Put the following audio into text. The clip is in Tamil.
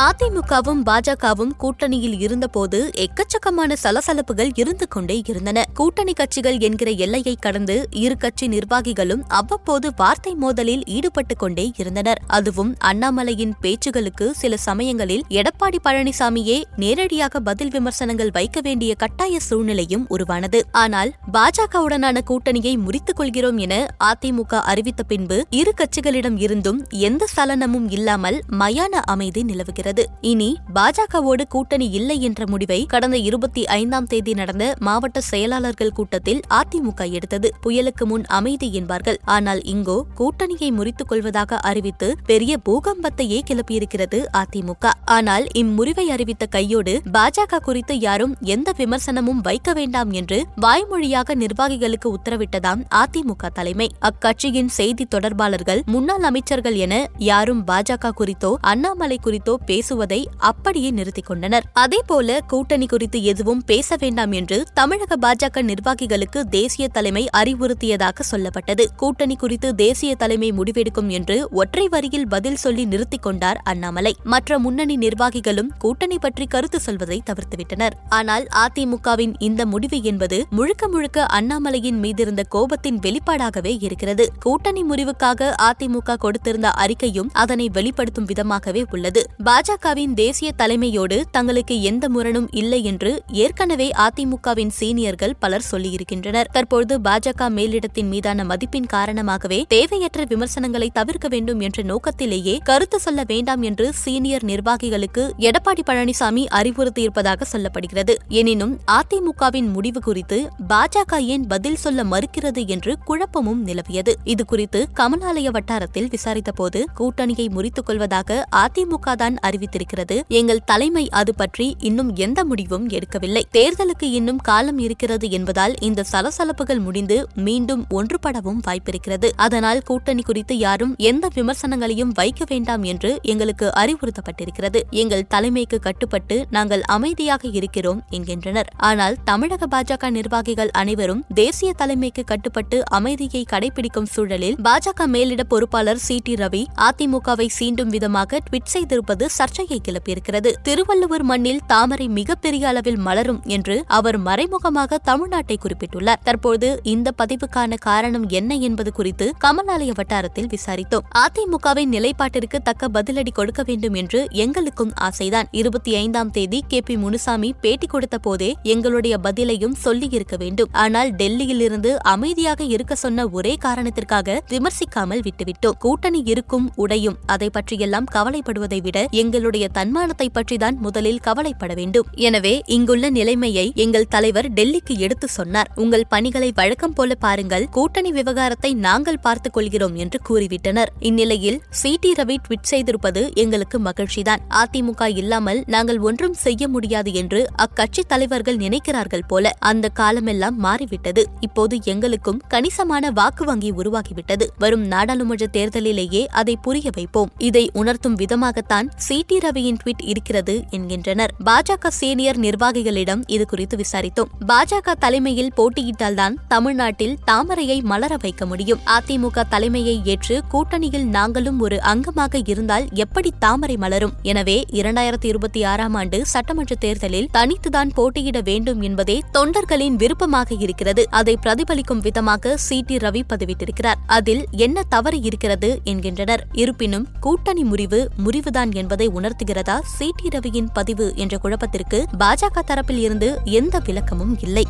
அதிமுகவும் பாஜகவும் கூட்டணியில் இருந்தபோது எக்கச்சக்கமான சலசலப்புகள் இருந்து கொண்டே இருந்தன. கூட்டணி கட்சிகள் என்கிற எல்லையை கடந்து இரு கட்சி நிர்வாகிகளும் அவ்வப்போது வார்த்தை மோதலில் ஈடுபட்டுக் கொண்டே இருந்தனர். அதுவும் அண்ணாமலையின் பேச்சுகளுக்கு சில சமயங்களில் எடப்பாடி பழனிசாமியே நேரடியாக பதில் விமர்சனங்கள் வைக்க வேண்டிய கட்டாய சூழ்நிலையும் உருவானது. ஆனால் பாஜகவுடனான கூட்டணியை முறித்துக் கொள்கிறோம் என அதிமுக அறிவித்த பின்பு இரு கட்சிகளிடம் இருந்தும் எந்த சலனமும் இல்லாமல் மயான அமைதி நிலவுகிறது. இனி பாஜகவோடு கூட்டணி இல்லை என்ற முடிவை கடந்த இருபத்தி ஐந்தாம் தேதி நடந்த மாவட்ட செயலாளர்கள் கூட்டத்தில் அதிமுக எடுத்தது. புயலுக்கு முன் அமைதி என்பார்கள். ஆனால் இங்கோ கூட்டணியை முறித்துக் கொள்வதாக அறிவித்து பெரிய பூகம்பத்தையே கிளப்பியிருக்கிறது அதிமுக. ஆனால் இம்முறிவை அறிவித்த கையோடு பாஜக குறித்து யாரும் எந்த விமர்சனமும் வைக்க வேண்டாம் என்று வாய்மொழியாக நிர்வாகிகளுக்கு உத்தரவிட்டதாம் அதிமுக தலைமை. அக்கட்சியின் செய்தி தொடர்பாளர்கள் முன்னாள் அமைச்சர்கள் என யாரும் பாஜக குறித்தோ அண்ணாமலை குறித்தோ பேசுவதை அப்படியே நிறுத்திக் கொண்டனர். அதேபோல கூட்டணி குறித்து எதுவும் பேச வேண்டாம் என்று தமிழக பாஜக நிர்வாகிகளுக்கு தேசிய தலைமை அறிவுறுத்தியதாக சொல்லப்பட்டது. கூட்டணி குறித்து தேசிய தலைமை முடிவெடுக்கும் என்று ஒற்றை வரியில் பதில் சொல்லி நிறுத்திக் கொண்டார் அண்ணாமலை. மற்ற முன்னணி நிர்வாகிகளும் கூட்டணி பற்றி கருத்து சொல்வதை தவிர்த்துவிட்டனர். ஆனால் அதிமுகவின் இந்த முடிவு என்பது முழுக்க முழுக்க அண்ணாமலையின் மீதிருந்த கோபத்தின் வெளிப்பாடாகவே இருக்கிறது. கூட்டணி முறிவுக்காக அதிமுக கொடுத்திருந்த அறிக்கையும் அதனை வெளிப்படுத்தும் விதமாகவே உள்ளது. பாஜகவின் தேசிய தலைமையோடு தங்களுக்கு எந்த முரணும் இல்லை என்று ஏற்கனவே அதிமுகவின் சீனியர்கள் பலர் சொல்லியிருக்கின்றனர். தற்போது பாஜக மேலிடத்தின் மீதான மதிப்பின் காரணமாகவே தேவையற்ற விமர்சனங்களை தவிர்க்க வேண்டும் என்ற நோக்கத்திலேயே கருத்து சொல்ல வேண்டாம் என்று சீனியர் நிர்வாகிகளுக்கு எடப்பாடி பழனிசாமி அறிவுறுத்தியிருப்பதாக சொல்லப்படுகிறது. எனினும் அதிமுகவின் முடிவு குறித்து பாஜக ஏன் பதில் சொல்ல மறுக்கிறது என்று குழப்பமும் நிலவியது. இதுகுறித்து கமலாலய வட்டாரத்தில் விசாரித்தபோது கூட்டணியை முறித்துக் கொள்வதாக அதிமுக தான் அறிவித்திருக்கிறது. எங்கள் தலைமை அது பற்றி இன்னும் எந்த முடிவும் எடுக்கவில்லை. தேர்தலுக்கு இன்னும் காலம் இருக்கிறது என்பதால் இந்த சலசலப்புகள் முடிந்து மீண்டும் ஒன்றுபடவும் வாய்ப்பிருக்கிறது. அதனால் கூட்டணி குறித்து யாரும் எந்த விமர்சனங்களையும் வைக்க வேண்டாம் என்று எங்களுக்கு அறிவுறுத்தப்பட்டிருக்கிறது. எங்கள் தலைமைக்கு கட்டுப்பட்டு நாங்கள் அமைதியாக இருக்கிறோம் என்கின்றனர். ஆனால் தமிழக பாஜக நிர்வாகிகள் அனைவரும் தேசிய தலைமைக்கு கட்டுப்பட்டு அமைதியை கடைபிடிக்கும் சூழலில் பாஜக மேலிட பொறுப்பாளர் சி டி ரவி அதிமுகவை சீண்டும் விதமாக ட்விட் செய்திருப்பது சர்ச்சையை கிளப்பியிருக்கிறது. திருவள்ளுவர் மண்ணில் தாமரை மிகப்பெரிய அளவில் மலரும் என்று அவர் மறைமுகமாக தமிழ்நாட்டை குறிப்பிட்டுள்ளார். தற்போது இந்த பதிவுக்கான காரணம் என்ன என்பது குறித்து கமலாலய வட்டாரத்தில் விசாரித்தோம். அதிமுகவின் நிலைப்பாட்டிற்கு தக்க பதிலடி கொடுக்க வேண்டும் என்று எங்களுக்கும் ஆசைதான். இருபத்தி ஐந்தாம் தேதி கே பி முனுசாமி பேட்டி கொடுத்த போதே எங்களுடைய பதிலையும் சொல்லியிருக்க வேண்டும். ஆனால் டெல்லியிலிருந்து அமைதியாக இருக்க சொன்ன ஒரே காரணத்திற்காக விமர்சிக்காமல் விட்டுவிட்டோம். கூட்டணி இருக்கும் உடையும் அதை பற்றியெல்லாம் கவலைப்படுவதை விட எங்களுடைய தன்மானத்தை பற்றிதான் முதலில் கவலைப்பட வேண்டும். எனவே இங்குள்ள நிலைமையை எங்கள் தலைவர் டெல்லிக்கு எடுத்து சொன்னார். உங்கள் பணிகளை வழக்கம் போல பாருங்கள். கூட்டணி விவகாரத்தை நாங்கள் பார்த்துக் கொள்கிறோம் என்று கூறிவிட்டனர். இந்நிலையில் சி. டி. ரவி ட்விட் செய்திருப்பது எங்களுக்கு மகிழ்ச்சிதான். அதிமுக இல்லாமல் நாங்கள் ஒன்றும் செய்ய முடியாது என்று அக்கட்சி தலைவர்கள் நினைக்கிறார்கள் போல அந்த காலமெல்லாம் மாறிவிட்டது. இப்போது எங்களுக்கும் கணிசமான வாக்கு வங்கி உருவாகிவிட்டது. வரும் நாடாளுமன்ற தேர்தலிலேயே அதை புரிய வைப்போம். இதை உணர்த்தும் விதமாகத்தான் சி. டி ரவியின் ட்வீட் இருக்கிறது என்கின்றனர். பாஜக சீனியர் நிர்வாகிகளிடம் இது குறித்து விசாரித்தோம். பாஜக தலைமையில் போட்டியிட்டால்தான் தமிழ்நாட்டில் தாமரையை மலர வைக்க முடியும். அதிமுக தலைமையை ஏற்று கூட்டணியில் நாங்களும் ஒரு அங்கமாக இருந்தால் எப்படி தாமரை மலரும்? எனவே இரண்டாயிரத்தி இருபத்தி ஆறாம் ஆண்டு சட்டமன்ற தேர்தலில் தனித்துதான் போட்டியிட வேண்டும் என்பதே தொண்டர்களின் விருப்பமாக இருக்கிறது. அதை பிரதிபலிக்கும் விதமாக சி டி ரவி பதிவிட்டிருக்கிறார். அதில் என்ன தவறு இருக்கிறது என்கின்றனர். இருப்பினும் கூட்டணி முறிவு முறிவுதான் என்பதை உணர்த்துகிறதா சி டி ரவியின் பதிவு என்ற குழப்பத்திற்கு பாஜக தரப்பில் இருந்து எந்த விளக்கமும் இல்லை.